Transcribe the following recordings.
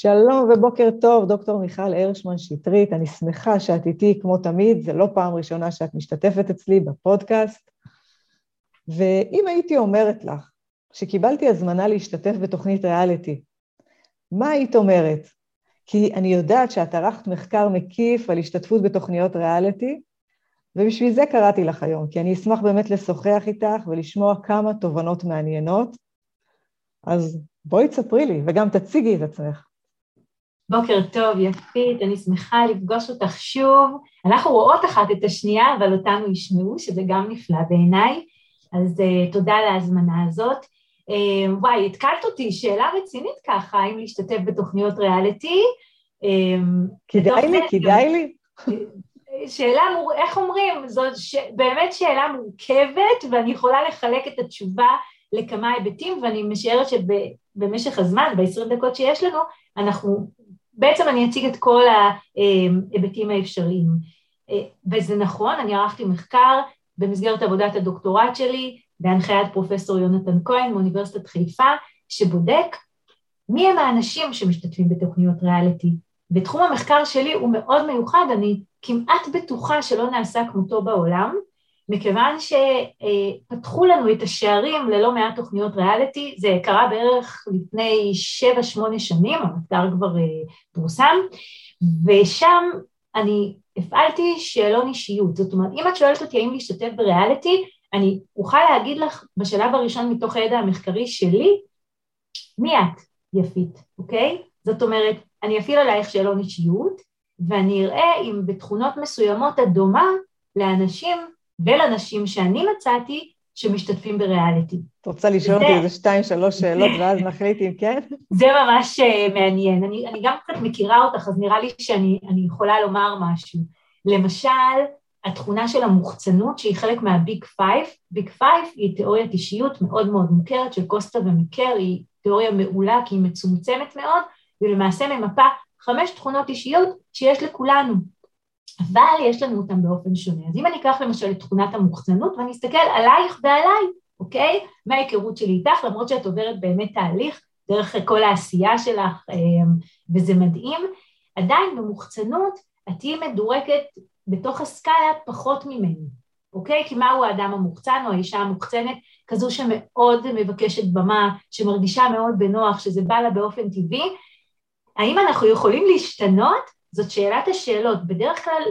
שלום ובוקר טוב, דוקטור מיכל הרשמן שטרית, אני שמחה שאת איתי כמו תמיד, זה לא פעם ראשונה שאת משתתפת אצלי בפודקאסט. ואם הייתי אומרת לך שקיבלתי הזמנה להשתתף בתוכנית ריאליטי, מה היית אומרת? כי אני יודעת שאת ערכת מחקר מקיף על השתתפות בתוכניות ריאליטי, ובשביל זה קראתי לך היום, כי אני אשמח באמת לשוחח איתך ולשמוע כמה תובנות מעניינות. אז בואי תספרי לי, וגם תציגי את עצמך. בוקר טוב, יפית, אני שמחה לפגוש אותך שוב. אנחנו רואות אחת את השנייה, אבל אותנו ישמעו, שזה גם נפלא בעיניי, אז uh, תודה על ההזמנה הזאת. Uh, וואי, התקלת אותי, שאלה רצינית ככה, האם להשתתף בתוכניות ריאליטי. Uh, כדאי לי, כדאי לי. שאלה, מור... איך אומרים? זאת ש... באמת שאלה מורכבת, ואני יכולה לחלק את התשובה לכמה היבטים, ואני משערת שבמשך הזמן, ב-20 דקות שיש לנו, אנחנו בעצם אני אציג את כל ההיבטים האפשריים. וזה נכון, אני ערכתי מחקר במסגרת עבודת הדוקטורט שלי, בהנחיית פרופסור יונתן כהן מאוניברסיטת חיפה, שבודק מי הם האנשים שמשתתפים בתוכניות ריאליטי. ותחום המחקר שלי הוא מאוד מיוחד, אני כמעט בטוחה שלא נעשה כמותו בעולם, מכיוון שפתחו לנו את השערים ללא מעט תוכניות ריאליטי, זה קרה בערך לפני שבע שמונה שנים, המחקר כבר אה, פורסם, ושם אני הפעלתי שאלון אישיות, זאת אומרת אם את שואלת אותי האם להשתתף בריאליטי, אני אוכל להגיד לך בשלב הראשון מתוך הידע המחקרי שלי, מי את יפית, אוקיי? זאת אומרת, אני אפעיל עלייך שאלון אישיות, ואני אראה אם בתכונות מסוימות את דומה לאנשים ולנשים שאני מצאתי שמשתתפים בריאליטי. את רוצה לשאול אותי איזה שתיים, שלוש שאלות ואז נחליט אם כן? זה ממש אה, מעניין. אני, אני גם קצת מכירה אותך, אז נראה לי שאני יכולה לומר משהו. למשל, התכונה של המוחצנות, שהיא חלק מה Big Five, Big Five היא תיאוריית אישיות מאוד מאוד מוכרת של קוסטה ומקריי, היא תיאוריה מעולה כי היא מצומצמת מאוד, ולמעשה ממפה חמש תכונות אישיות שיש לכולנו. אבל יש לנו אותם באופן שונה. אז אם אני אקח למשל את תכונת המוחצנות ואני אסתכל עלייך ועליי, אוקיי? מההיכרות שלי איתך, למרות שאת עוברת באמת תהליך דרך כל העשייה שלך, אמ, וזה מדהים, עדיין במוחצנות את תהיי מדורקת בתוך הסקאלה פחות ממני, אוקיי? כי מהו האדם המוחצן או האישה המוחצנת? כזו שמאוד מבקשת במה, שמרגישה מאוד בנוח, שזה בא לה באופן טבעי. האם אנחנו יכולים להשתנות? זאת שאלת השאלות. בדרך כלל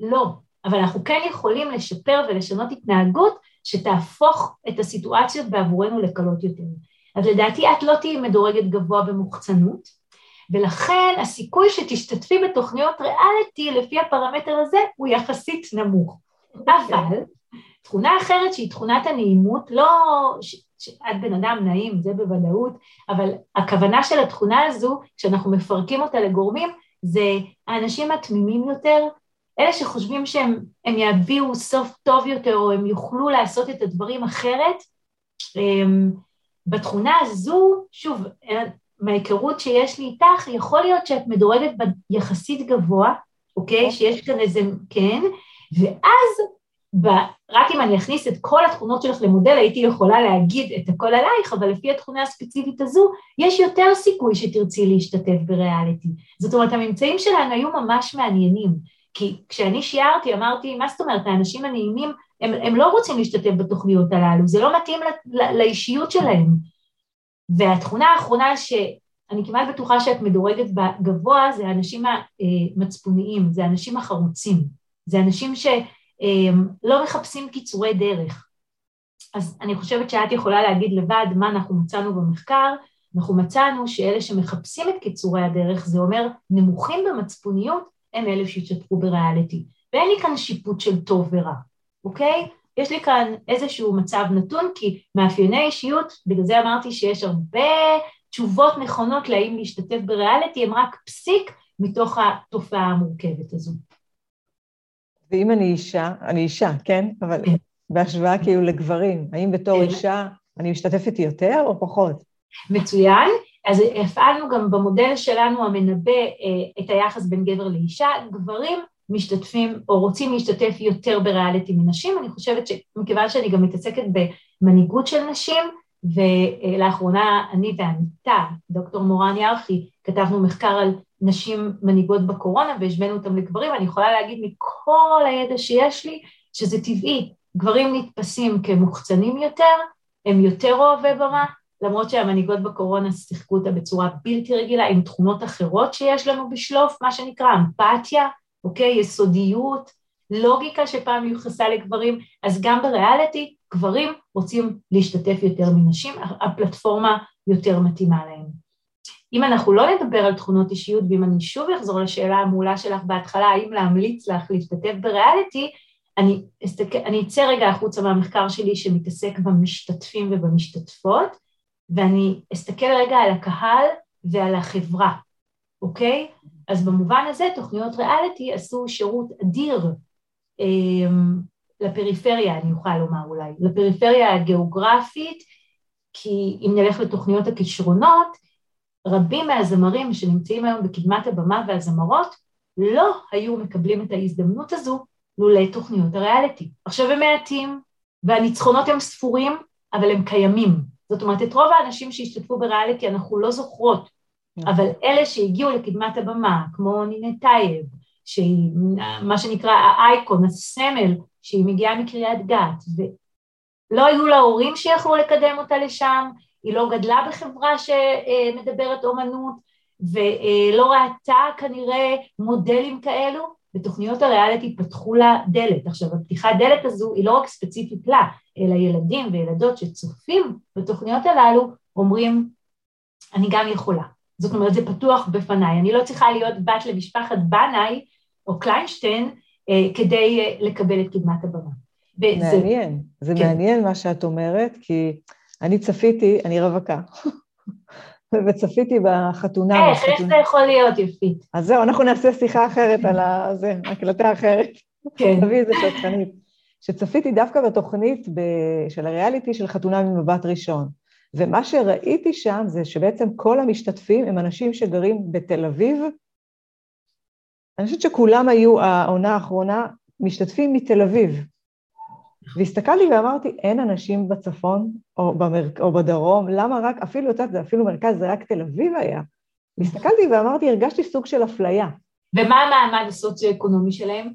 לא, אבל אנחנו כן יכולים לשפר ולשנות התנהגות שתהפוך את הסיטואציות בעבורנו לקלות יותר. אז לדעתי את לא תהיי מדורגת גבוה במוחצנות, ולכן הסיכוי שתשתתפי בתוכניות ריאליטי לפי הפרמטר הזה הוא יחסית נמוך. אבל תכונה אחרת שהיא תכונת הנעימות, לא שאת בן אדם נעים, זה בוודאות, אבל הכוונה של התכונה הזו, כשאנחנו מפרקים אותה לגורמים, זה האנשים התמימים יותר, אלה שחושבים שהם יביאו סוף טוב יותר או הם יוכלו לעשות את הדברים אחרת. אמ, בתכונה הזו, שוב, מההיכרות שיש לי איתך, יכול להיות שאת מדורגת יחסית גבוה, אוקיי? שיש כאן איזה, כן, ואז רק אם אני אכניס את כל התכונות שלך למודל, הייתי יכולה להגיד את הכל עלייך, אבל לפי התכונה הספציפית הזו, יש יותר סיכוי שתרצי להשתתף בריאליטי. זאת אומרת, הממצאים שלנו היו ממש מעניינים, כי כשאני שיערתי, אמרתי, מה זאת אומרת, האנשים הנעימים, הם, הם לא רוצים להשתתף בתוכניות הללו, זה לא מתאים לא, לא, לאישיות שלהם. והתכונה האחרונה שאני כמעט בטוחה שאת מדורגת בגבוה, זה האנשים המצפוניים, זה האנשים החרוצים, זה אנשים ש... אמ, לא מחפשים קיצורי דרך. אז אני חושבת שאת יכולה להגיד לבד מה אנחנו מצאנו במחקר, אנחנו מצאנו שאלה שמחפשים את קיצורי הדרך, זה אומר נמוכים במצפוניות, הם אלה שישתתפו בריאליטי. ואין לי כאן שיפוט של טוב ורע, אוקיי? יש לי כאן איזשהו מצב נתון, כי מאפייני אישיות, בגלל זה אמרתי שיש הרבה תשובות נכונות להאם להשתתף בריאליטי, הם רק פסיק מתוך התופעה המורכבת הזו. ואם אני אישה, אני אישה, כן? אבל כן. בהשוואה כאילו לגברים, האם בתור כן. אישה אני משתתפת יותר או פחות? מצוין. אז הפעלנו גם במודל שלנו המנבא אה, את היחס בין גבר לאישה. גברים משתתפים או רוצים להשתתף יותר בריאליטי מנשים. אני חושבת שמכיוון שאני גם מתעסקת במנהיגות של נשים, ולאחרונה אני ועמיתה, דוקטור מורן ירחי, כתבנו מחקר על נשים מנהיגות בקורונה והשווינו אותם לגברים, אני יכולה להגיד מכל הידע שיש לי שזה טבעי, גברים נתפסים כמוחצנים יותר, הם יותר אוהבי במה, למרות שהמנהיגות בקורונה שיחקו אותה בצורה בלתי רגילה, עם תכונות אחרות שיש לנו בשלוף, מה שנקרא אמפתיה, אוקיי? יסודיות, לוגיקה שפעם מיוחסה לגברים, אז גם בריאליטי גברים רוצים להשתתף יותר מנשים, הפלטפורמה יותר מתאימה להם. אם אנחנו לא נדבר על תכונות אישיות, ואם אני שוב אחזור לשאלה המעולה שלך בהתחלה, האם להמליץ לך להשתתף בריאליטי, אני, אצא רגע החוצה מהמחקר שלי שמתעסק במשתתפים ובמשתתפות, ואני אסתכל רגע על הקהל ועל החברה, אוקיי? אז במובן הזה תוכניות ריאליטי עשו שירות אדיר אה, לפריפריה, אני אוכל לומר אולי, לפריפריה הגיאוגרפית, כי אם נלך לתוכניות הכישרונות, רבים מהזמרים שנמצאים היום בקדמת הבמה והזמרות לא היו מקבלים את ההזדמנות הזו לולא תוכניות הריאליטי. עכשיו הם מעטים, והניצחונות הם ספורים, אבל הם קיימים. זאת אומרת, את רוב האנשים שהשתתפו בריאליטי אנחנו לא זוכרות, נכון. אבל אלה שהגיעו לקדמת הבמה, כמו נינט טייב, שהיא מה שנקרא האייקון, הסמל, שהיא מגיעה מקריית גת, ולא היו לה הורים שיכלו לקדם אותה לשם, היא לא גדלה בחברה שמדברת אומנות, ולא ראתה כנראה מודלים כאלו, ותוכניות הריאליטי פתחו לה דלת. עכשיו, הפתיחת דלת הזו היא לא רק ספציפית לה, אלא ילדים וילדות שצופים בתוכניות הללו אומרים, אני גם יכולה. זאת אומרת, זה פתוח בפניי. אני לא צריכה להיות בת למשפחת בנאי או קליינשטיין כדי אה, לקבל את קדמת הבמה. וזה... מעניין, זה כן. מעניין מה שאת אומרת, כי אני צפיתי, אני רווקה. וצפיתי בחתונה. איך, איך זה יכול להיות, יפית? אז זהו, אנחנו נעשה שיחה אחרת על זה, הקלטה אחרת. כן. תביא איזה שטחנית. שצפיתי דווקא בתוכנית של הריאליטי של חתונה ממבט ראשון. ומה שראיתי שם זה שבעצם כל המשתתפים הם אנשים שגרים בתל אביב. אני חושבת שכולם היו, העונה האחרונה, משתתפים מתל אביב. והסתכלתי ואמרתי, אין אנשים בצפון או, במר... או בדרום, למה רק, אפילו, את יודעת, אפילו מרכז, זה רק תל אביב היה. והסתכלתי ואמרתי, הרגשתי סוג של אפליה. ומה המעמד הסוציו-אקונומי שלהם?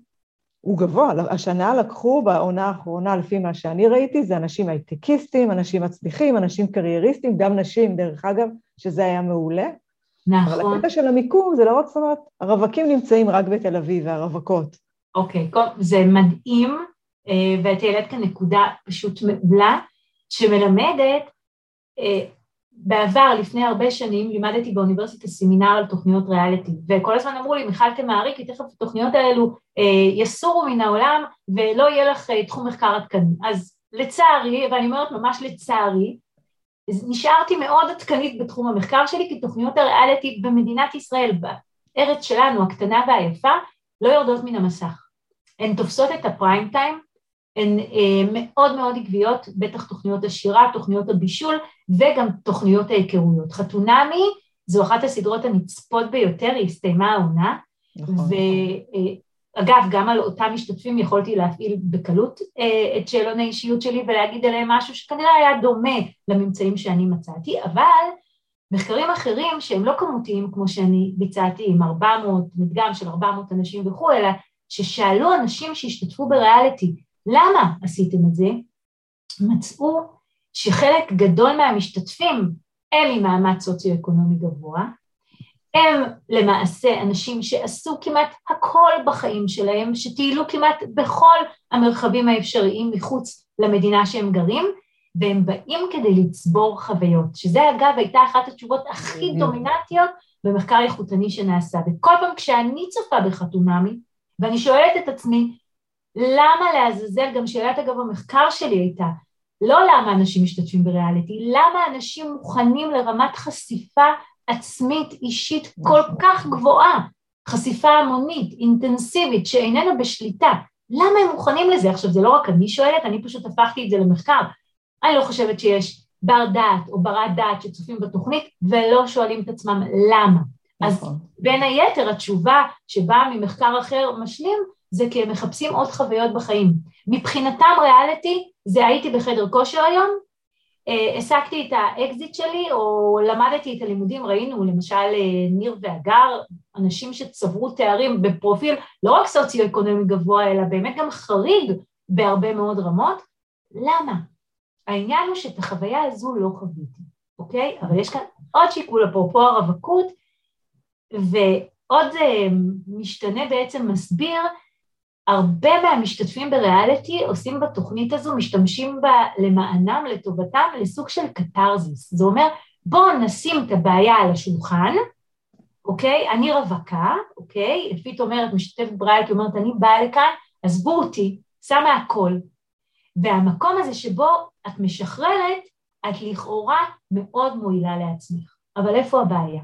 הוא גבוה, השנה לקחו בעונה האחרונה, לפי מה שאני ראיתי, זה אנשים הייטקיסטים, אנשים מצליחים, אנשים קרייריסטים, גם נשים, דרך אגב, שזה היה מעולה. נכון. אבל הקטע של המיקום זה לא רק, זאת אומרת, הרווקים נמצאים רק בתל אביב, והרווקות. אוקיי, זה מדהים אה, ואת העלית כאן נקודה פשוט מעולה, שמלמדת, אה, בעבר, לפני הרבה שנים, לימדתי באוניברסיטה סמינר על תוכניות ריאליטי, וכל הזמן אמרו לי, מיכל תמהרי, כי תכף התוכניות האלו אה, יסורו מן העולם ולא יהיה לך תחום מחקר עדכני. אז לצערי, ואני אומרת ממש לצערי, נשארתי מאוד עדכנית בתחום המחקר שלי, כי תוכניות הריאליטי במדינת ישראל, בארץ שלנו, הקטנה והיפה, לא יורדות מן המסך. הן תופסות את הפריים טיים, הן אה, מאוד מאוד עקביות, בטח תוכניות השירה, תוכניות הבישול וגם תוכניות ההיכרויות. חתונמי זו אחת הסדרות הנצפות ביותר, היא הסתיימה העונה, נכון. ואגב, אה, גם על אותם משתתפים יכולתי להפעיל בקלות אה, את שאלון האישיות שלי ולהגיד עליהם משהו שכנראה היה דומה לממצאים שאני מצאתי, אבל מחקרים אחרים שהם לא כמותיים כמו שאני ביצעתי עם 400, מדגם של 400 אנשים וכו', אלא ששאלו אנשים שהשתתפו בריאליטי למה עשיתם את זה? מצאו שחלק גדול מהמשתתפים הם עם מעמד סוציו-אקונומי גבוה, הם למעשה אנשים שעשו כמעט הכל בחיים שלהם, שטיילו כמעט בכל המרחבים האפשריים מחוץ למדינה שהם גרים, והם באים כדי לצבור חוויות, שזה אגב הייתה אחת התשובות הכי דומיננטיות במחקר איכותני שנעשה. וכל פעם כשאני צופה בחתונמי, ואני שואלת את עצמי, למה לעזאזל, גם שאלת אגב המחקר שלי הייתה, לא למה אנשים משתתפים בריאליטי, למה אנשים מוכנים לרמת חשיפה עצמית אישית כל נכון. כך גבוהה, חשיפה המונית, אינטנסיבית, שאיננה בשליטה, למה הם מוכנים לזה? עכשיו זה לא רק אני שואלת, אני פשוט הפכתי את זה למחקר. אני לא חושבת שיש בר דעת או ברת דעת שצופים בתוכנית ולא שואלים את עצמם למה. אז נכון. בין היתר התשובה שבאה ממחקר אחר משלים זה כי הם מחפשים עוד חוויות בחיים. מבחינתם ריאליטי זה הייתי בחדר כושר היום, הסקתי את האקזיט שלי או למדתי את הלימודים, ראינו למשל ניר והגר, אנשים שצברו תארים בפרופיל לא רק סוציו-אקונומי גבוה, אלא באמת גם חריג בהרבה מאוד רמות. למה? העניין הוא שאת החוויה הזו לא חוויתי, אוקיי? אבל יש כאן עוד שיקול, אפרופו הרווקות, ועוד משתנה בעצם מסביר הרבה מהמשתתפים בריאליטי עושים בתוכנית הזו, משתמשים בה למענם, לטובתם, לסוג של קתרזיס. זה אומר, בואו נשים את הבעיה על השולחן, אוקיי? אני רווקה, אוקיי? יפית אומרת, משתתפת בריאליטי אומרת, אני באה לכאן, עזבו אותי, שמה הכל. והמקום הזה שבו את משחררת, את לכאורה מאוד מועילה לעצמך. אבל איפה הבעיה?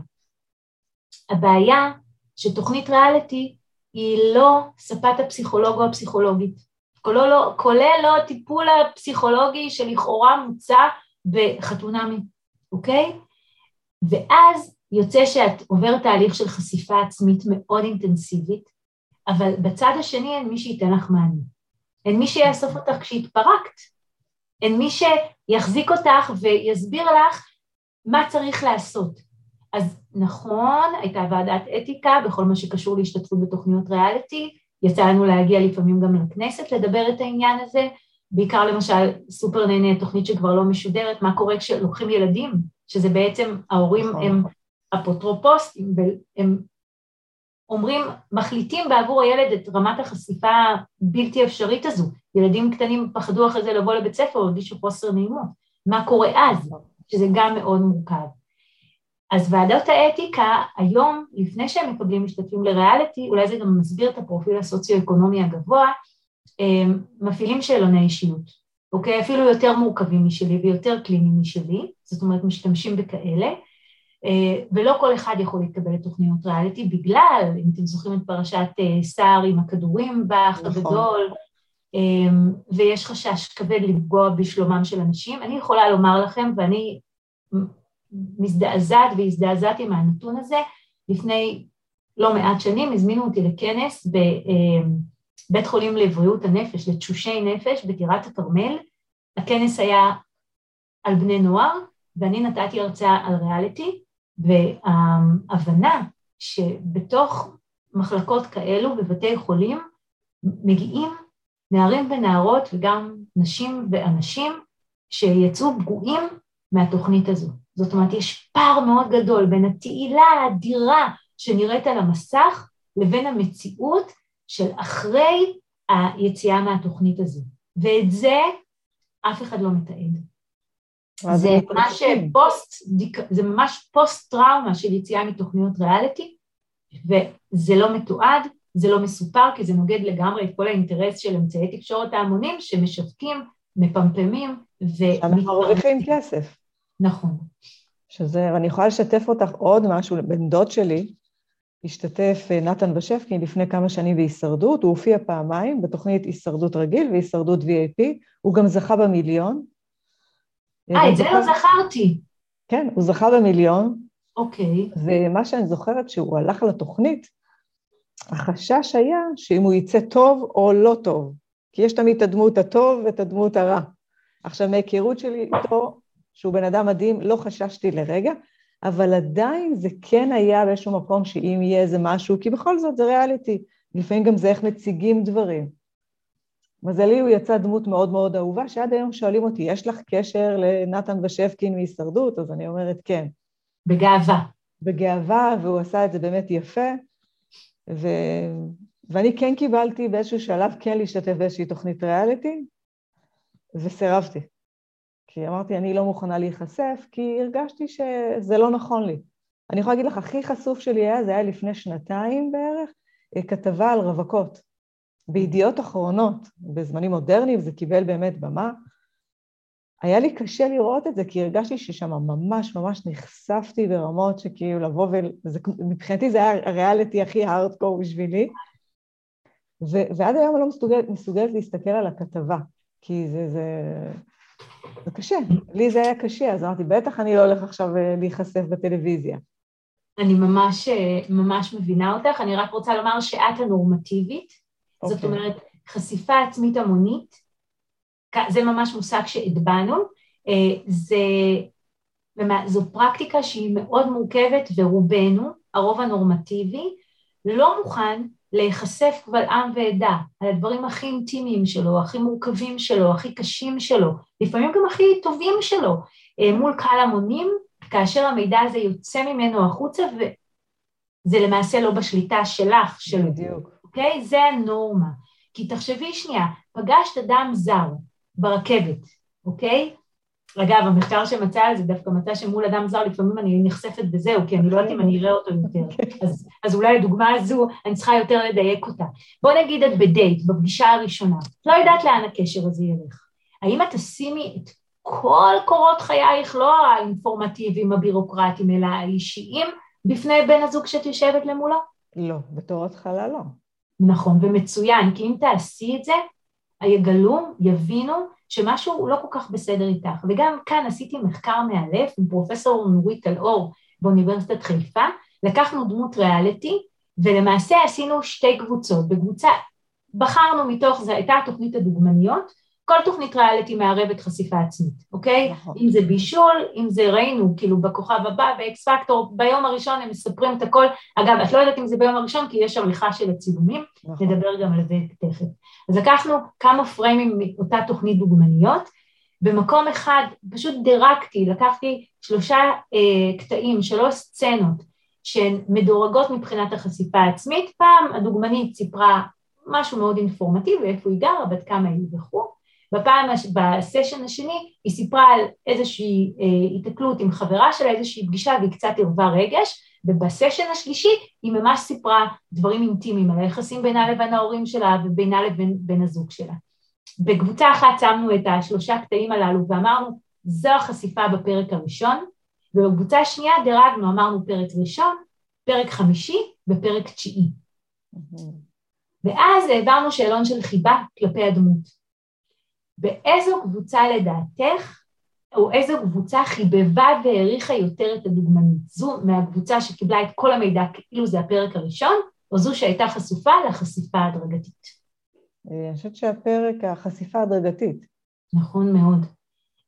הבעיה שתוכנית ריאליטי היא לא ספת הפסיכולוג או הפסיכולוגית, כולל לא, כולל לא הטיפול הפסיכולוגי שלכאורה מוצע בחתונמי, אוקיי? ואז יוצא שאת עוברת תהליך של חשיפה עצמית מאוד אינטנסיבית, אבל בצד השני אין מי שייתן לך מענה. אין מי שיאסוף אותך כשהתפרקת. אין מי שיחזיק אותך ויסביר לך מה צריך לעשות. אז נכון, הייתה ועדת אתיקה בכל מה שקשור להשתתפות בתוכניות ריאליטי, יצא לנו להגיע לפעמים גם לכנסת לדבר את העניין הזה, בעיקר למשל סופר נהנה, תוכנית שכבר לא משודרת, מה קורה כשלוקחים ילדים, שזה בעצם ההורים נכון. הם אפוטרופוסטים, הם אומרים, מחליטים בעבור הילד את רמת החשיפה הבלתי אפשרית הזו. ילדים קטנים פחדו אחרי זה לבוא לבית ספר, הרגישו חוסר נעימות. מה קורה אז? שזה גם מאוד מורכב. אז ועדות האתיקה היום, לפני שהם מקבלים משתתפים לריאליטי, אולי זה גם מסביר את הפרופיל הסוציו-אקונומי הגבוה, מפעילים שאלוני אישיות, אוקיי? אפילו יותר מורכבים משלי ויותר קליניים משלי, זאת אומרת משתמשים בכאלה, ולא כל אחד יכול להתקבל לתוכניות ריאליטי בגלל, אם אתם זוכרים את פרשת אה, סער עם הכדורים באח נכון. הגדול, ויש חשש כבד לפגוע בשלומם של אנשים. אני יכולה לומר לכם, ואני מזדעזעת והזדעזעתי מהנתון הזה. לפני לא מעט שנים הזמינו אותי לכנס בבית חולים לבריאות הנפש, לתשושי נפש בטירת הכרמל. הכנס היה על בני נוער, ואני נתתי הרצאה על ריאליטי, וההבנה שבתוך מחלקות כאלו בבתי חולים מגיעים נערים ונערות וגם נשים ואנשים שיצאו פגועים מהתוכנית הזו. זאת אומרת, יש פער מאוד גדול בין התהילה האדירה שנראית על המסך לבין המציאות של אחרי היציאה מהתוכנית הזו. ואת זה אף אחד לא מתעד. זה ממש פוסט, זה ממש פוסט טראומה של יציאה מתוכניות ריאליטי, וזה לא מתועד, זה לא מסופר, כי זה נוגד לגמרי את כל האינטרס של אמצעי תקשורת ההמונים שמשווקים, מפמפמים ו... אנחנו מרוויחים כסף. נכון. שזה, ואני יכולה לשתף אותך עוד משהו, בן דוד שלי, השתתף אה, נתן בשפקין לפני כמה שנים בהישרדות, הוא הופיע פעמיים בתוכנית הישרדות רגיל והישרדות VIP, הוא גם זכה במיליון. אה, את זה לא זכרתי. כן, הוא זכה במיליון. אוקיי. ומה שאני זוכרת, שהוא הלך לתוכנית, החשש היה שאם הוא יצא טוב או לא טוב, כי יש תמיד את הדמות הטוב ואת הדמות הרע. עכשיו, מהיכרות שלי איתו, שהוא בן אדם מדהים, לא חששתי לרגע, אבל עדיין זה כן היה באיזשהו מקום שאם יהיה איזה משהו, כי בכל זאת זה ריאליטי, לפעמים גם זה איך מציגים דברים. מזלי הוא יצא דמות מאוד מאוד אהובה, שעד היום שואלים אותי, יש לך קשר לנתן ושפקין מהישרדות? אז אני אומרת כן. בגאווה. בגאווה, והוא עשה את זה באמת יפה, ו... ואני כן קיבלתי באיזשהו שלב כן להשתתף באיזושהי תוכנית ריאליטי, וסירבתי. כי אמרתי, אני לא מוכנה להיחשף, כי הרגשתי שזה לא נכון לי. אני יכולה להגיד לך, הכי חשוף שלי היה, זה היה לפני שנתיים בערך, אה, כתבה על רווקות. בידיעות אחרונות, בזמנים מודרניים, זה קיבל באמת במה. היה לי קשה לראות את זה, כי הרגשתי ששם ממש ממש נחשפתי ברמות שכאילו לבוא ו... מבחינתי זה היה הריאליטי הכי הארדקור בשבילי. ו... ועד היום אני לא מסוגלת, מסוגלת להסתכל על הכתבה, כי זה, זה, זה קשה. לי זה היה קשה, אז אמרתי, בטח אני לא הולך עכשיו אה, להיחשף בטלוויזיה. אני ממש, אה, ממש מבינה אותך, אני רק רוצה לומר שאת הנורמטיבית, okay. זאת אוקיי. אומרת, חשיפה עצמית המונית, זה ממש מושג שהטבענו, זה, זו פרקטיקה שהיא מאוד מורכבת ורובנו, הרוב הנורמטיבי, לא מוכן להיחשף קבל עם ועדה על הדברים הכי אינטימיים שלו, הכי מורכבים שלו, הכי קשים שלו, לפעמים גם הכי טובים שלו, מול קהל המונים, כאשר המידע הזה יוצא ממנו החוצה, וזה למעשה לא בשליטה שלך, שלו. בדיוק. אוקיי? זה הנורמה. כי תחשבי שנייה, פגשת אדם זר ברכבת, אוקיי? אגב, המחקר שמצא על זה דווקא מצא שמול אדם זר לפעמים אני נחשפת בזהו, כי אני לא יודעת אם אני אראה אותו יותר. אז, אז אולי הדוגמה הזו, אני צריכה יותר לדייק אותה. בוא נגיד את בדייט, בפגישה הראשונה. לא יודעת לאן הקשר הזה ילך. האם את תשימי את כל קורות חייך, לא האינפורמטיביים, הבירוקרטיים, אלא האישיים, בפני בן הזוג שאת יושבת למולו? לא, בתור התחלה לא. נכון, ומצוין, כי אם תעשי את זה, יגלו, יבינו, שמשהו לא כל כך בסדר איתך. וגם כאן עשיתי מחקר מאלף עם פרופסור נורית אלאור באוניברסיטת חיפה, לקחנו דמות ריאליטי, ולמעשה עשינו שתי קבוצות. בקבוצה, בחרנו מתוך, זו הייתה תוכנית הדוגמניות, כל תוכנית ריאליטי מערבת חשיפה עצמית, אוקיי? נכון. אם זה בישול, אם זה ראינו, כאילו בכוכב הבא, באקס פקטור, ביום הראשון הם מספרים את הכל. אגב, את לא יודעת אם זה ביום הראשון, כי יש עריכה של הצילומים, נכון. נדבר גם על זה תכף. אז לקחנו כמה פריימים מאותה תוכנית דוגמניות, במקום אחד פשוט דירקתי, לקחתי שלושה אה, קטעים, שלוש סצנות, שהן מדורגות מבחינת החשיפה העצמית. פעם הדוגמנית סיפרה משהו מאוד אינפורמטיבי, איפה היא גרה, בת כמה היא וכו'. בפעם, בסשן השני היא סיפרה על איזושהי אה, עם חברה שלה, איזושהי פגישה והיא קצת ערבה רגש, ובסשן השלישי היא ממש סיפרה דברים אינטימיים על היחסים בינה לבין ההורים שלה ובינה לבין בן הזוג שלה. בקבוצה אחת שמנו את השלושה קטעים הללו ואמרנו, זו החשיפה בפרק הראשון, ובקבוצה השנייה דירגנו, אמרנו פרק ראשון, פרק חמישי ופרק תשיעי. ואז העברנו שאלון של חיבה כלפי הדמות. באיזו קבוצה לדעתך, או איזו קבוצה חיבבה והעריכה יותר את הדוגמנית? זו מהקבוצה שקיבלה את כל המידע כאילו זה הפרק הראשון, או זו שהייתה חשופה לחשיפה הדרגתית? אה, אני חושבת שהפרק, החשיפה הדרגתית. נכון מאוד.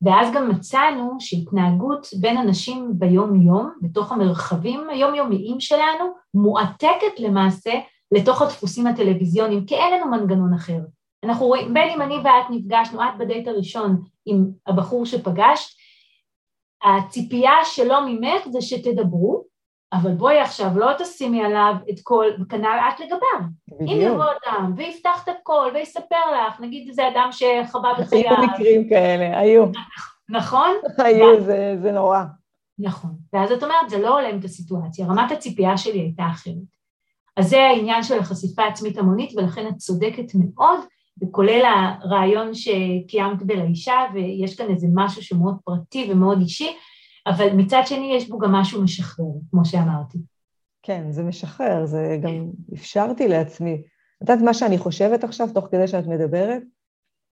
ואז גם מצאנו שהתנהגות בין אנשים ביום-יום, בתוך המרחבים היומיומיים שלנו, מועתקת למעשה לתוך הדפוסים הטלוויזיוניים, כי אין לנו מנגנון אחר. אנחנו רואים, בין אם אני ואת נפגשנו, את בדייט הראשון עם הבחור שפגשת, הציפייה שלו ממך זה שתדברו, אבל בואי עכשיו, לא תשימי עליו את כל, וכנ"ל את לגביו. בדיוק. אם יבוא אדם ויפתח את הכל ויספר לך, נגיד איזה אדם שחווה בחייו. היו מקרים כאלה, היו. נכון? היו, זה, זה נורא. נכון. ואז את אומרת, זה לא הולם את הסיטואציה, רמת הציפייה שלי הייתה אחרת. אז זה העניין של החשיפה העצמית המונית, ולכן את צודקת מאוד, וכולל הרעיון שקיימת בלאישה, ויש כאן איזה משהו שמאוד פרטי ומאוד אישי, אבל מצד שני יש בו גם משהו משחרר, כמו שאמרתי. כן, זה משחרר, זה גם אפשרתי לעצמי. את יודעת מה שאני חושבת עכשיו, תוך כדי שאת מדברת?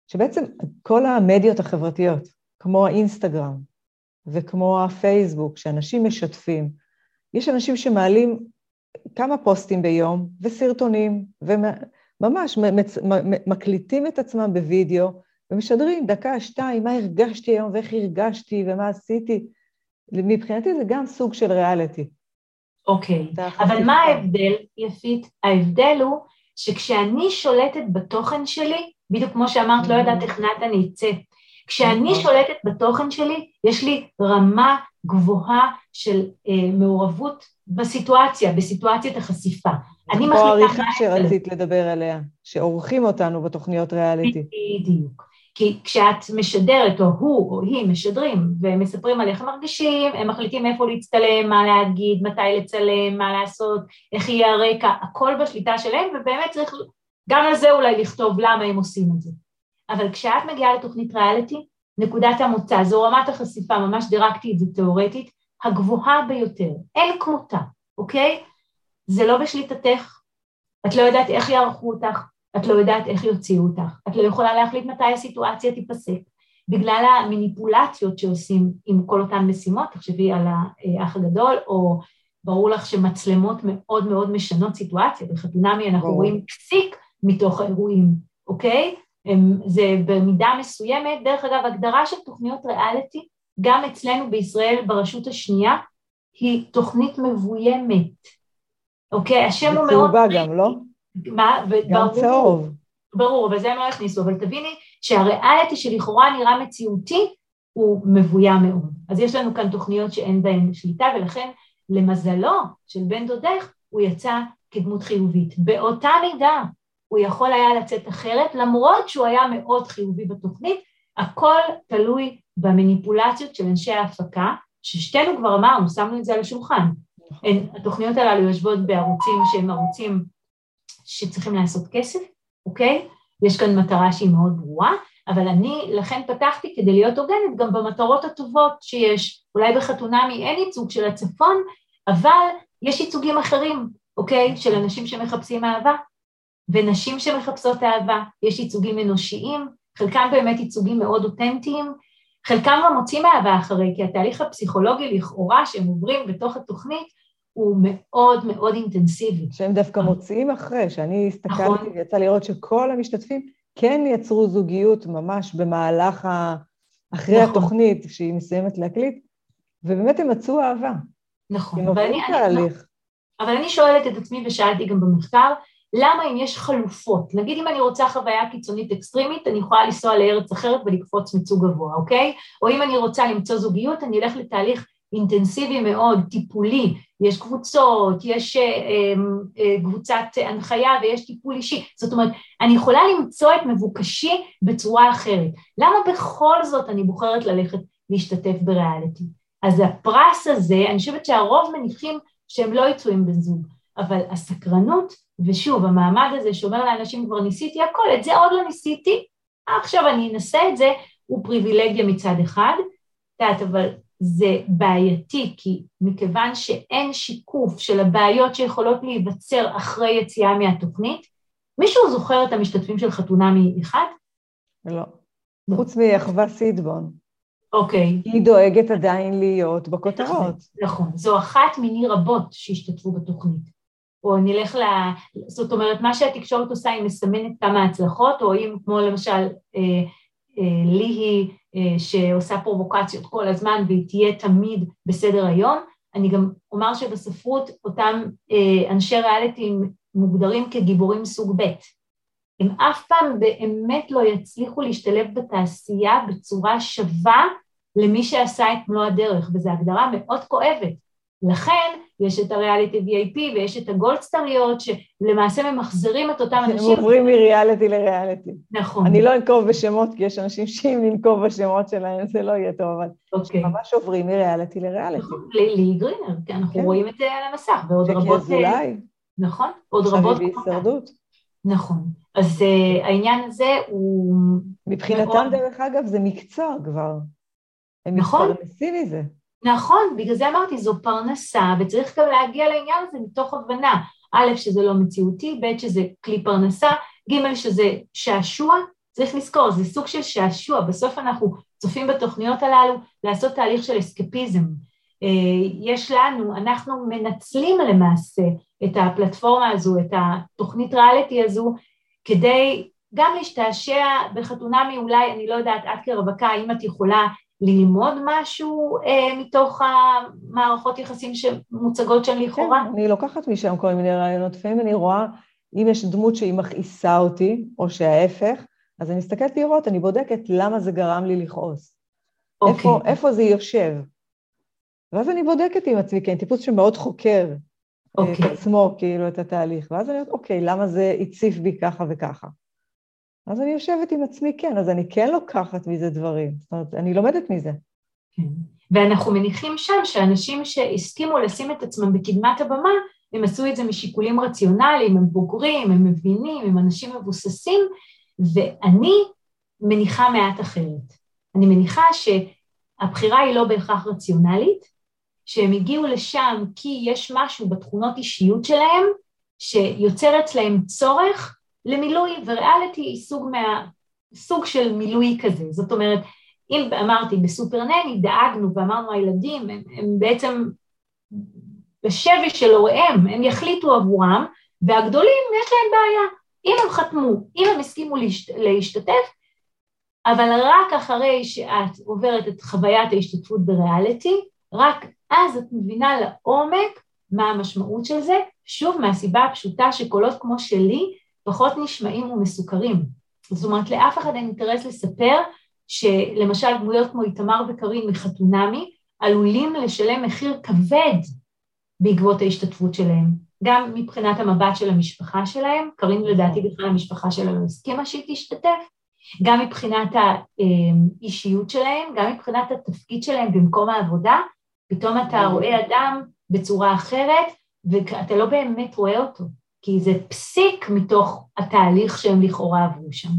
שבעצם כל המדיות החברתיות, כמו האינסטגרם וכמו הפייסבוק, שאנשים משתפים, יש אנשים שמעלים כמה פוסטים ביום וסרטונים, ממש מקליטים את עצמם בווידאו ומשדרים דקה, שתיים, מה הרגשתי היום ואיך הרגשתי ומה עשיתי. מבחינתי זה גם סוג של ריאליטי. אוקיי, okay. אבל מה ההבדל, יפית? ההבדל הוא שכשאני שולטת בתוכן שלי, בדיוק כמו שאמרת, לא יודעת איך נתן יצא, כשאני נכון. שולטת בתוכן שלי, יש לי רמה גבוהה של אה, מעורבות בסיטואציה, בסיטואציית החשיפה. אני מחליטה... או העריכה שרצית לדבר עליה, שעורכים אותנו בתוכניות ריאליטי. בדיוק. כי כשאת משדרת, או הוא או היא משדרים ומספרים על איך הם מרגישים, הם מחליטים איפה להצטלם, מה להגיד, מתי לצלם, מה לעשות, איך יהיה הרקע, הכל בשליטה שלהם, ובאמת צריך גם על זה אולי לכתוב למה הם עושים את זה. אבל כשאת מגיעה לתוכנית ריאליטי, נקודת המוצא, זו רמת החשיפה, ממש דירקתי את זה תיאורטית, הגבוהה ביותר, אין כמותה, אוקיי? זה לא בשליטתך, את לא יודעת איך יערכו אותך, את לא יודעת איך יוציאו אותך, את לא יכולה להחליט מתי הסיטואציה תיפסק. בגלל המניפולציות שעושים עם כל אותן משימות, תחשבי על האח הגדול, או ברור לך שמצלמות מאוד מאוד משנות סיטואציה, בחתונמי אנחנו רואים פסיק מתוך האירועים, אוקיי? הם, זה במידה מסוימת, דרך אגב, הגדרה של תוכניות ריאליטי, גם אצלנו בישראל ברשות השנייה, היא תוכנית מבוימת. אוקיי? השם הוא מאוד... וצהובה גם, לא? מה? גם צהוב. ברור, אבל זה הם לא הכניסו, אבל תביני שהריאליטי שלכאורה נראה מציאותי, הוא מבוים מאוד. אז יש לנו כאן תוכניות שאין בהן שליטה, ולכן למזלו של בן דודך, הוא יצא כדמות חיובית. באותה מידה הוא יכול היה לצאת אחרת, למרות שהוא היה מאוד חיובי בתוכנית, הכל תלוי במניפולציות של אנשי ההפקה, ששתינו כבר אמרנו, שמנו את זה על השולחן. הן, התוכניות הללו יושבות בערוצים שהם ערוצים שצריכים לעשות כסף, אוקיי? יש כאן מטרה שהיא מאוד ברורה, אבל אני לכן פתחתי כדי להיות הוגנת גם במטרות הטובות שיש. אולי בחתונמי אין ייצוג של הצפון, אבל יש ייצוגים אחרים, אוקיי? של אנשים שמחפשים אהבה, ונשים שמחפשות אהבה, יש ייצוגים אנושיים, חלקם באמת ייצוגים מאוד אותנטיים, חלקם גם מוצאים אהבה אחרי, כי התהליך הפסיכולוגי לכאורה שהם עוברים בתוך התוכנית הוא מאוד מאוד אינטנסיבי. שהם דווקא מוצאים אחרי, שאני הסתכלתי נכון. ויצא לראות שכל המשתתפים כן יצרו זוגיות ממש במהלך ה... אחרי נכון. התוכנית שהיא מסיימת להקליט, ובאמת הם מצאו אהבה. נכון. הם עברו תהליך. אבל אני שואלת את עצמי, ושאלתי גם במחקר, למה אם יש חלופות, נגיד אם אני רוצה חוויה קיצונית אקסטרימית, אני יכולה לנסוע לארץ אחרת ולקפוץ מצוג גבוה, אוקיי? או אם אני רוצה למצוא זוגיות, אני אלך לתהליך אינטנסיבי מאוד, טיפולי, יש קבוצות, יש אה, אמ, אה, קבוצת הנחיה ויש טיפול אישי, זאת אומרת, אני יכולה למצוא את מבוקשי בצורה אחרת. למה בכל זאת אני בוחרת ללכת להשתתף בריאליטי? אז הפרס הזה, אני חושבת שהרוב מניחים שהם לא יצאו עם בן זוג, אבל הסקרנות, ושוב, המעמד הזה שאומר לאנשים כבר ניסיתי הכל, את זה עוד לא ניסיתי, עכשיו אני אנסה את זה, הוא פריבילגיה מצד אחד, את יודעת, אבל זה בעייתי, כי מכיוון שאין שיקוף של הבעיות שיכולות להיווצר אחרי יציאה מהתוכנית, מישהו זוכר את המשתתפים של חתונה מאחד? לא. חוץ מאחווה סידבון. אוקיי. היא דואגת עדיין להיות בכותרות. נכון, זו אחת מיני רבות שהשתתפו בתוכנית. או נלך ל... זאת אומרת, מה שהתקשורת עושה היא מסמנת כמה הצלחות, או אם כמו למשל אה, אה, ליהי אה, שעושה פרובוקציות כל הזמן והיא תהיה תמיד בסדר היום, אני גם אומר שבספרות אותם אה, אנשי ריאליטי מוגדרים כגיבורים סוג ב'. הם אף פעם באמת לא יצליחו להשתלב בתעשייה בצורה שווה למי שעשה את מלוא הדרך, וזו הגדרה מאוד כואבת. לכן יש את הריאליטי VIP ויש את הגולדסטריות שלמעשה ממחזרים את אותם אנשים. הם עוברים מריאליטי לריאליטי. נכון. אני לא אנקוב בשמות, כי יש אנשים שאם ננקוב בשמות שלהם זה לא יהיה טוב, אבל אוקיי. ממש עוברים מריאליטי לריאליטי. נכון, לי גרינר, כי אנחנו כן. רואים את זה על המסך, ועוד רבות... אזולאי. נכון, עוד רבות... חביבי הישרדות. נכון. אז uh, העניין הזה הוא... מבחינתם, מאוד... דרך אגב, זה מקצוע כבר. הם נכון. מתפרנסים מזה. נכון, בגלל זה אמרתי, זו פרנסה, וצריך גם להגיע לעניין הזה מתוך הבנה, א', שזה לא מציאותי, ב', שזה כלי פרנסה, ג', שזה שעשוע, צריך לזכור, זה סוג של שעשוע, בסוף אנחנו צופים בתוכניות הללו לעשות תהליך של אסקפיזם. אה, יש לנו, אנחנו מנצלים למעשה את הפלטפורמה הזו, את התוכנית ריאליטי הזו, כדי גם להשתעשע בחתונה מאולי, אני לא יודעת, את כרווקה, האם את יכולה ללמוד משהו אה, מתוך המערכות יחסים שמוצגות שם לכאורה? כן, אני לוקחת משם כל מיני רעיונות. לפעמים אני רואה, אם יש דמות שהיא מכעיסה אותי, או שההפך, אז אני מסתכלת לראות, אני בודקת למה זה גרם לי לכעוס. אוקיי. איפה, איפה זה יושב. ואז אני בודקת עם עצמי, כי אני טיפוס שמאוד חוקר אה, אוקיי. את עצמו, כאילו, את התהליך. ואז אני אומרת, אוקיי, למה זה הציף בי ככה וככה? אז אני יושבת עם עצמי, כן, אז אני כן לוקחת מזה דברים. זאת אומרת, אני לומדת מזה. כן. ואנחנו מניחים שם שאנשים שהסכימו לשים את עצמם בקדמת הבמה, הם עשו את זה משיקולים רציונליים, הם בוגרים, הם מבינים, הם אנשים מבוססים, ואני מניחה מעט אחרת. אני מניחה שהבחירה היא לא בהכרח רציונלית, שהם הגיעו לשם כי יש משהו בתכונות אישיות שלהם שיוצר אצלהם צורך למילוי, וריאליטי היא סוג, מה, סוג של מילוי כזה. זאת אומרת, אם אמרתי בסופר נני דאגנו ואמרנו הילדים הם, הם בעצם בשבי של הוריהם, הם יחליטו עבורם, והגדולים יש להם בעיה. אם הם חתמו, אם הם הסכימו להשת, להשתתף, אבל רק אחרי שאת עוברת את חוויית ההשתתפות בריאליטי, רק אז את מבינה לעומק מה המשמעות של זה, שוב מהסיבה הפשוטה שקולות כמו שלי פחות נשמעים ומסוכרים. זאת אומרת, לאף אחד אין אינטרס לספר שלמשל דמויות כמו איתמר וקארין מחתונמי עלולים לשלם מחיר כבד בעקבות ההשתתפות שלהם, גם מבחינת המבט של המשפחה שלהם, קארין לדעתי בכלל המשפחה שלה לא הסכימה שהיא תשתתף, גם מבחינת האישיות שלהם, גם מבחינת התפקיד שלהם במקום העבודה, פתאום אתה רואה אדם בצורה אחרת ואתה לא באמת רואה אותו, כי זה פסיק מתוך התהליך שהם לכאורה עברו שם.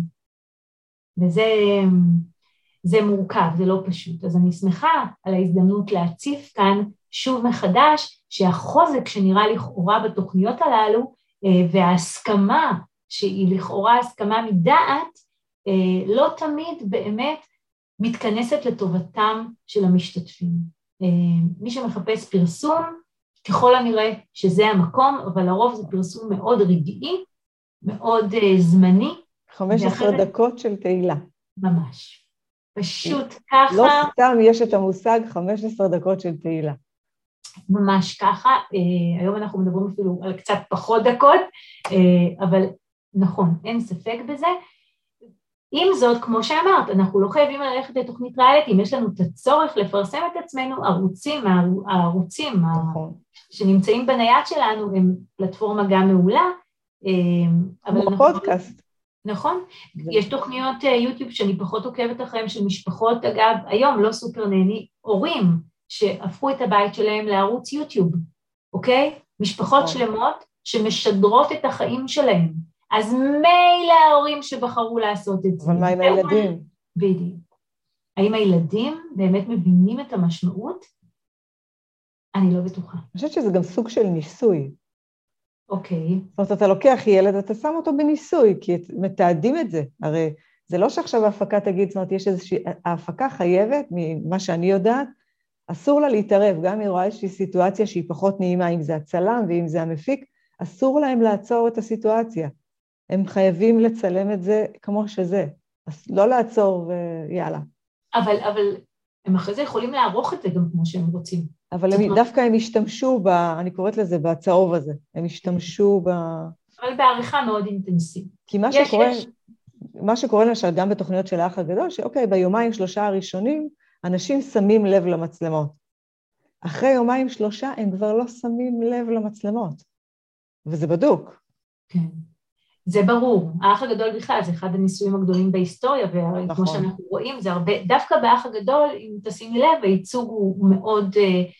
וזה מורכב, זה לא פשוט. אז אני שמחה על ההזדמנות להציף כאן שוב מחדש שהחוזק שנראה לכאורה בתוכניות הללו אה, וההסכמה שהיא לכאורה הסכמה מדעת, אה, לא תמיד באמת מתכנסת לטובתם של המשתתפים. אה, מי שמחפש פרסום, ככל הנראה שזה המקום, אבל לרוב זה פרסום מאוד רגעי, מאוד זמני. 15 ואחרי... דקות של תהילה. ממש. פשוט ככה... לא סתם יש את המושג 15 דקות של תהילה. ממש ככה, אה, היום אנחנו מדברים אפילו על קצת פחות דקות, אה, אבל נכון, אין ספק בזה. עם זאת, כמו שאמרת, אנחנו לא חייבים ללכת לתוכנית ריאליטי, אם יש לנו את הצורך לפרסם את עצמנו, ערוצים, הערוצים נכון. שנמצאים בנייד שלנו הם פלטפורמה גם מעולה. אה, כמו פודקאסט. נכון, יש תוכניות יוטיוב שאני פחות עוקבת אחריהן של משפחות, אגב, היום לא סופר נהני, הורים שהפכו את הבית שלהם לערוץ יוטיוב, אוקיי? משפחות נכון. שלמות שמשדרות את החיים שלהם. אז מילא ההורים שבחרו לעשות את זה. אבל מה עם הילדים? בדיוק. האם הילדים באמת מבינים את המשמעות? אני לא בטוחה. אני חושבת שזה גם סוג של ניסוי. אוקיי. זאת אומרת, אתה לוקח ילד, אתה שם אותו בניסוי, כי מתעדים את זה. הרי זה לא שעכשיו ההפקה תגיד, זאת אומרת, יש איזושהי... ההפקה חייבת, ממה שאני יודעת, אסור לה להתערב, גם אם היא רואה איזושהי סיטואציה שהיא פחות נעימה, אם זה הצלם ואם זה המפיק, אסור להם לעצור את הסיטואציה. הם חייבים לצלם את זה כמו שזה. אז לא לעצור ויאללה. אבל, אבל הם אחרי זה יכולים לערוך את זה גם כמו שהם רוצים. אבל הם, דווקא הם השתמשו, ב, אני קוראת לזה, בצהוב הזה. הם השתמשו ב... אבל בעריכה מאוד אינטנסיבית. כי מה יש, שקורה, יש. מה שקורה למשל גם בתוכניות של האח הגדול, שאוקיי, ביומיים שלושה הראשונים, אנשים שמים לב למצלמות. אחרי יומיים שלושה הם כבר לא שמים לב למצלמות, וזה בדוק. כן, זה ברור. האח הגדול בכלל זה אחד הניסויים הגדולים בהיסטוריה, וכמו נכון. שאנחנו רואים, זה הרבה, דווקא באח הגדול, אם תשימי לב, הייצוג הוא מאוד uh,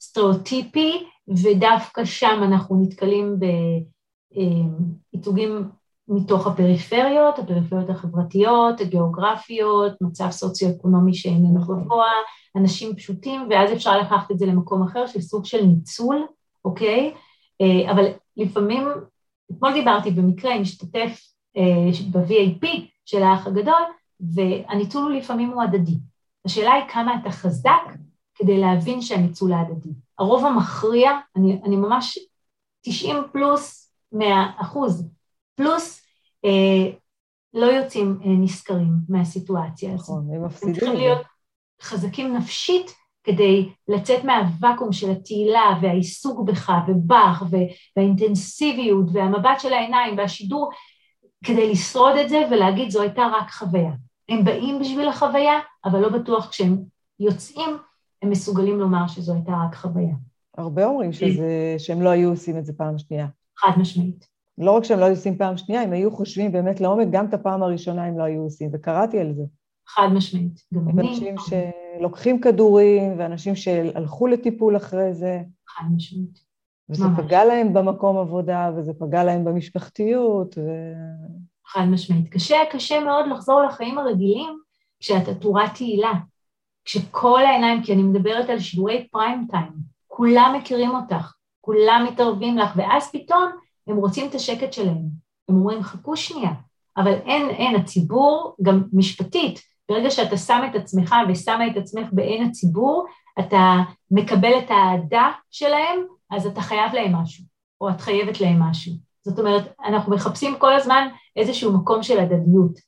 סטריאוטיפי, ודווקא שם אנחנו נתקלים בייצוגים אה, מתוך הפריפריות, הפריפריות החברתיות, הגיאוגרפיות, מצב סוציו-אקונומי שאיננו גבוה, אנשים פשוטים, ואז אפשר לקחת את זה למקום אחר של סוג של ניצול, אוקיי? אה, אבל לפעמים, אתמול דיברתי במקרה עם משתתף אה, ב-VAP של האח הגדול, והניצול הוא לפעמים הוא הדדי. השאלה היא כמה אתה חזק כדי להבין שהניצול ההדדי. הרוב המכריע, אני, אני ממש 90 פלוס 100 אחוז, פלוס אה, לא יוצאים אה, נשכרים מהסיטואציה הזאת. נכון, הם מפסידים. הם צריכים להיות חזקים נפשית כדי לצאת מהוואקום של התהילה והעיסוק בך ובך והאינטנסיביות והמבט של העיניים והשידור, כדי לשרוד את זה ולהגיד זו הייתה רק חוויה. הם באים בשביל החוויה, אבל לא בטוח כשהם יוצאים, הם מסוגלים לומר שזו הייתה רק חוויה. הרבה אומרים שזה, שהם לא היו עושים את זה פעם שנייה. חד משמעית. לא רק שהם לא היו עושים פעם שנייה, הם היו חושבים באמת לעומק, גם את הפעם הראשונה הם לא היו עושים, וקראתי על זה. חד משמעית, גם אני. אנשים שלוקחים כדורים, ואנשים שהלכו לטיפול אחרי זה. חד משמעית. וזה ממש. פגע להם במקום עבודה, וזה פגע להם במשפחתיות, ו... חד משמעית. קשה, קשה מאוד לחזור לחיים הרגילים כשאת עטורת תהילה. כשכל העיניים, כי אני מדברת על שידורי פריים טיים, כולם מכירים אותך, כולם מתערבים לך, ואז פתאום הם רוצים את השקט שלהם. הם אומרים, חכו שנייה, אבל אין, אין, הציבור, גם משפטית, ברגע שאתה שם את עצמך ושמה את עצמך בעין הציבור, אתה מקבל את האהדה שלהם, אז אתה חייב להם משהו, או את חייבת להם משהו. זאת אומרת, אנחנו מחפשים כל הזמן איזשהו מקום של הדדיות,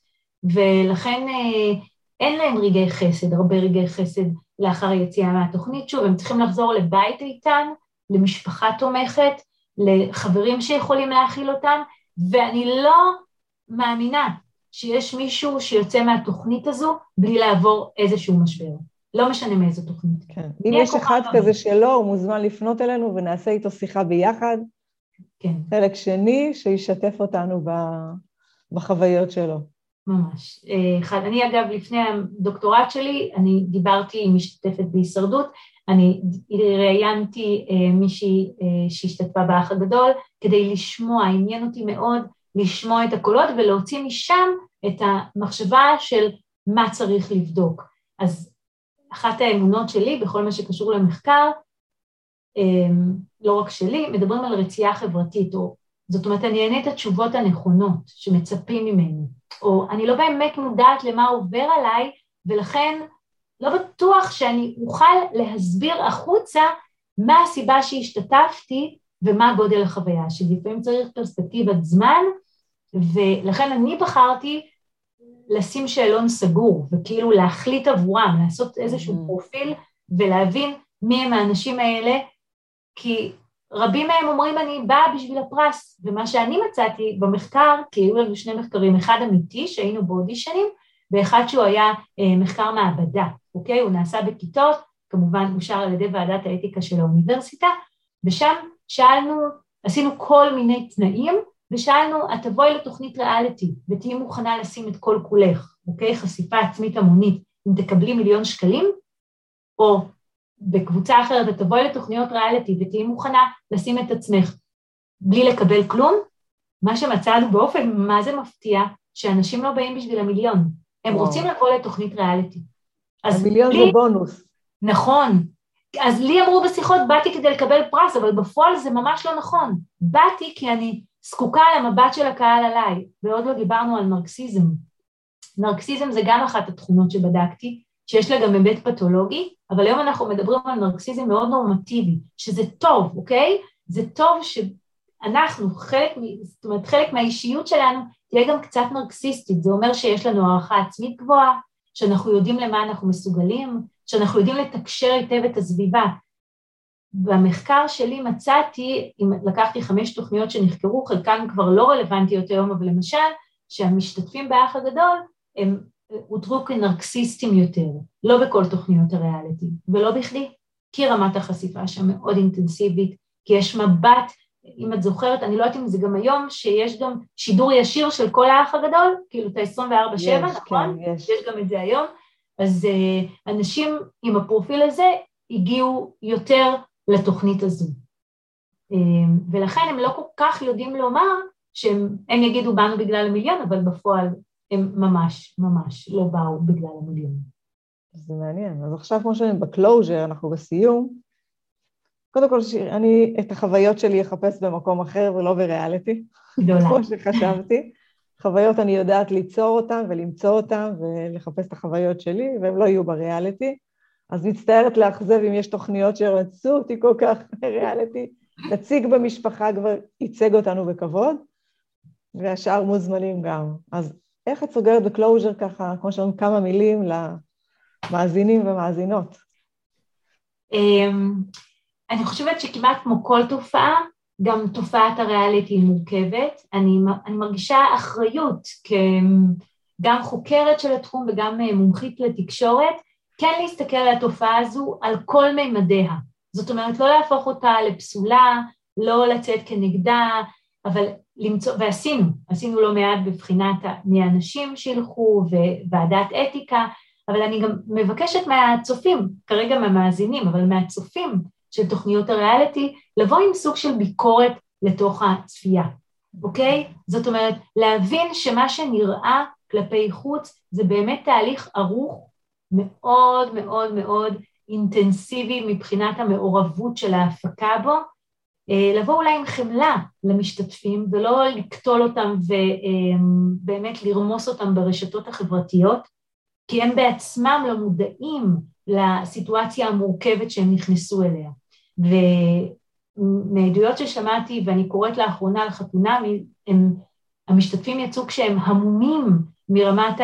ולכן אה, אין להם רגעי חסד, הרבה רגעי חסד לאחר היציאה מהתוכנית. שוב, הם צריכים לחזור לבית איתן, למשפחה תומכת, לחברים שיכולים להכיל אותם, ואני לא מאמינה שיש מישהו שיוצא מהתוכנית הזו בלי לעבור איזשהו משבר. לא משנה מאיזו תוכנית. כן. אם יש אחד כזה שלא, הוא מוזמן לפנות אלינו ונעשה איתו שיחה ביחד. כן. חלק שני, שישתף אותנו בחוויות שלו. ממש. אה, אחד, אני אגב, לפני הדוקטורט שלי, אני דיברתי עם משתתפת בהישרדות, אני ראיינתי אה, מישהי אה, שהשתתפה באח הגדול כדי לשמוע, עניין אותי מאוד לשמוע את הקולות ולהוציא משם את המחשבה של מה צריך לבדוק. אז אחת האמונות שלי בכל מה שקשור למחקר, לא רק שלי, מדברים על רצייה חברתית, או זאת אומרת, אני אענה את התשובות הנכונות שמצפים ממני, או אני לא באמת מודעת למה עובר עליי, ולכן לא בטוח שאני אוכל להסביר החוצה מה הסיבה שהשתתפתי ומה גודל החוויה, שלפעמים צריך פרספקטיבת זמן, ולכן אני בחרתי לשים שאלון סגור, וכאילו להחליט עבורם, לעשות איזשהו mm. פרופיל ולהבין מי הם האנשים האלה, כי רבים מהם אומרים אני באה בשביל הפרס, ומה שאני מצאתי במחקר, כי היו לנו שני מחקרים, אחד אמיתי שהיינו באודישנים, ואחד שהוא היה אה, מחקר מעבדה, אוקיי? הוא נעשה בכיתות, כמובן אושר על ידי ועדת האתיקה של האוניברסיטה, ושם שאלנו, עשינו כל מיני תנאים, ושאלנו, את תבואי לתוכנית ריאליטי ותהיי מוכנה לשים את כל כולך, אוקיי? חשיפה עצמית המונית, אם תקבלי מיליון שקלים, או בקבוצה אחרת את תבואי לתוכניות ריאליטי ותהיי מוכנה לשים את עצמך בלי לקבל כלום, מה שמצאנו באופן מה זה מפתיע, שאנשים לא באים בשביל המיליון, הם וואו. רוצים לבוא לתוכנית ריאליטי. המיליון לי, זה בונוס. נכון. אז לי אמרו בשיחות, באתי כדי לקבל פרס, אבל בפועל זה ממש לא נכון. באתי כי אני זקוקה למבט של הקהל עליי, ועוד לא דיברנו על נרקסיזם. נרקסיזם זה גם אחת התכונות שבדקתי, שיש לה גם היבט פתולוגי, אבל היום אנחנו מדברים על נרקסיזם מאוד נורמטיבי, שזה טוב, אוקיי? זה טוב שאנחנו, חלק, זאת אומרת, חלק מהאישיות שלנו תהיה גם קצת נרקסיסטית, זה אומר שיש לנו הערכה עצמית גבוהה, שאנחנו יודעים למה אנחנו מסוגלים, שאנחנו יודעים לתקשר היטב את הסביבה. במחקר שלי מצאתי, אם לקחתי חמש תוכניות שנחקרו, חלקן כבר לא רלוונטיות היום, אבל למשל, שהמשתתפים באח הגדול הם אותרו כנרקסיסטים יותר, לא בכל תוכניות הריאליטי, ולא בכדי, כי רמת החשיפה שם מאוד אינטנסיבית, כי יש מבט, אם את זוכרת, אני לא יודעת אם זה גם היום, שיש גם שידור ישיר של כל האח הגדול, כאילו את ה-24-7, נכון? כן, יש. יש גם את זה היום. אז uh, אנשים עם הפרופיל הזה הגיעו יותר לתוכנית הזו. Uh, ולכן הם לא כל כך יודעים לומר שהם יגידו באנו בגלל המיליון, אבל בפועל הם ממש, ממש לא באו בגלל המיליון. זה מעניין. אז עכשיו, כמו שאני בקלוז'ר, אנחנו בסיום, קודם כל, אני את החוויות שלי אחפש במקום אחר ולא בריאליטי. גדולה. כמו שחשבתי. חוויות אני יודעת ליצור אותן ולמצוא אותן ולחפש את החוויות שלי, והן לא יהיו בריאליטי. אז מצטערת לאכזב אם יש תוכניות שרצו אותי כל כך בריאליטי. נציג במשפחה כבר ייצג אותנו בכבוד, והשאר מוזמנים גם. אז איך את סוגרת בקלוז'ר ככה, כמו שאומרים, כמה מילים למאזינים ומאזינות? אמ, אני חושבת שכמעט כמו כל תופעה, גם תופעת הריאליטי היא מורכבת. אני, אני מרגישה אחריות כגם חוקרת של התחום וגם אה, מומחית לתקשורת, כן להסתכל על התופעה הזו על כל מימדיה. זאת אומרת, לא להפוך אותה לפסולה, לא לצאת כנגדה, אבל למצוא, ועשינו, עשינו לא מעט בבחינת מי האנשים שילכו וועדת אתיקה, אבל אני גם מבקשת מהצופים, כרגע מהמאזינים, אבל מהצופים של תוכניות הריאליטי, לבוא עם סוג של ביקורת לתוך הצפייה, אוקיי? זאת אומרת, להבין שמה שנראה כלפי חוץ זה באמת תהליך ארוך מאוד מאוד מאוד אינטנסיבי מבחינת המעורבות של ההפקה בו, אה, לבוא אולי עם חמלה למשתתפים ולא לקטול אותם ובאמת לרמוס אותם ברשתות החברתיות, כי הם בעצמם לא מודעים לסיטואציה המורכבת שהם נכנסו אליה. מעדויות ששמעתי ואני קוראת לאחרונה על חתונה, הם, המשתתפים יצאו כשהם המומים מרמת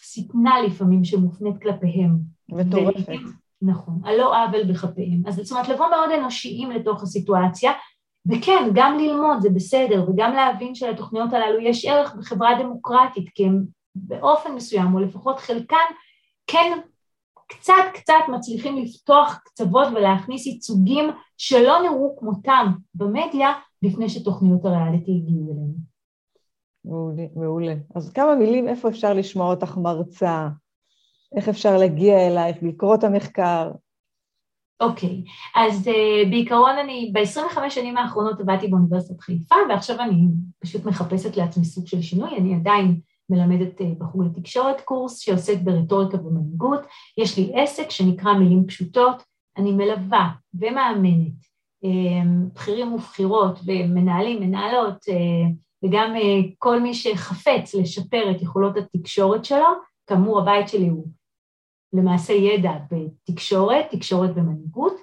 השטנה לפעמים שמופנית כלפיהם. מטורפת. נכון, על לא עוול בכפיהם. אז זאת אומרת, לבוא מאוד אנושיים לתוך הסיטואציה, וכן, גם ללמוד זה בסדר, וגם להבין שלתוכניות הללו יש ערך בחברה דמוקרטית, כי הם באופן מסוים, או לפחות חלקן, כן קצת קצת מצליחים לפתוח קצוות ולהכניס ייצוגים שלא נראו כמותם במדיה לפני שתוכניות הריאליטי הגיעו אלינו. מעולה, מעולה. אז כמה מילים, איפה אפשר לשמוע אותך מרצה? איך אפשר להגיע אלייך, לקרוא את המחקר? אוקיי, okay. אז uh, בעיקרון אני, ב-25 שנים האחרונות עבדתי באוניברסיטת חיפה, ועכשיו אני פשוט מחפשת לעצמי סוג של שינוי, אני עדיין מלמדת אה, בחוג לתקשורת קורס שעוסק ברטוריקה ומנהיגות, יש לי עסק שנקרא מילים פשוטות, אני מלווה ומאמנת אה, בכירים ובכירות ומנהלים, מנהלות, אה, וגם כל מי שחפץ לשפר את יכולות התקשורת שלו, כאמור הבית שלי הוא למעשה ידע בתקשורת, תקשורת ומנהיגות,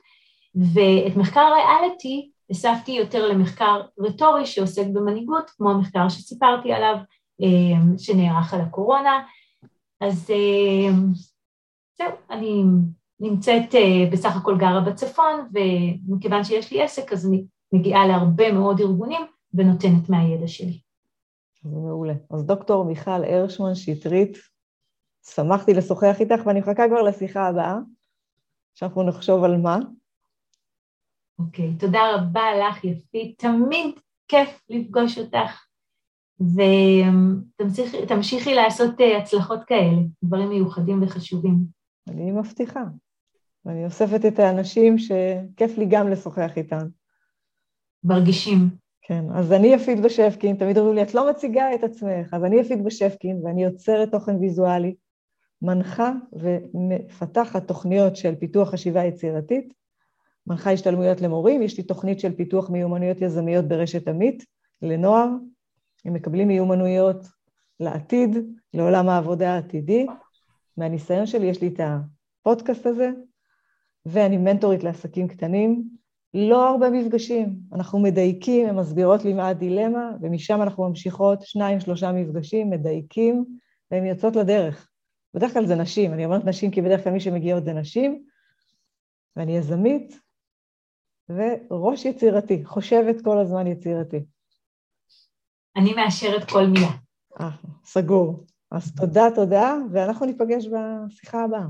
ואת מחקר הריאליטי הספתי יותר למחקר רטורי שעוסק במנהיגות, כמו המחקר שסיפרתי עליו, שנערך על הקורונה. אז אמ, זהו, אני נמצאת אה, בסך הכל גרה בצפון, ומכיוון שיש לי עסק אז אני מגיעה להרבה מאוד ארגונים ונותנת מהידע שלי. זה מעולה. אז דוקטור מיכל הרשמן שטרית, שמחתי לשוחח איתך ואני מחכה כבר לשיחה הבאה, שאנחנו נחשוב על מה. אוקיי, okay, תודה רבה לך יפית, תמיד כיף לפגוש אותך. ותמשיכי לעשות אה, הצלחות כאלה, דברים מיוחדים וחשובים. אני מבטיחה. ואני אוספת את האנשים שכיף לי גם לשוחח איתם. מרגישים. כן, אז אני יפית בשפקין, תמיד אומרים לי, את לא מציגה את עצמך, אז אני יפית בשפקין, ואני יוצרת תוכן ויזואלי, מנחה ומפתחת תוכניות של פיתוח חשיבה יצירתית, מנחה השתלמויות למורים, יש לי תוכנית של פיתוח מיומנויות יזמיות ברשת עמית לנוער, הם מקבלים מיומנויות לעתיד, לעולם העבודה העתידי. מהניסיון שלי יש לי את הפודקאסט הזה, ואני מנטורית לעסקים קטנים. לא הרבה מפגשים, אנחנו מדייקים, הן מסבירות לי מה הדילמה, ומשם אנחנו ממשיכות שניים, שלושה מפגשים, מדייקים, והן יוצאות לדרך. בדרך כלל זה נשים, אני אומרת נשים כי בדרך כלל מי שמגיעות זה נשים, ואני יזמית וראש יצירתי, חושבת כל הזמן יצירתי. אני מאשרת כל מילה. אה, סגור. אז תודה, תודה, ואנחנו ניפגש בשיחה הבאה.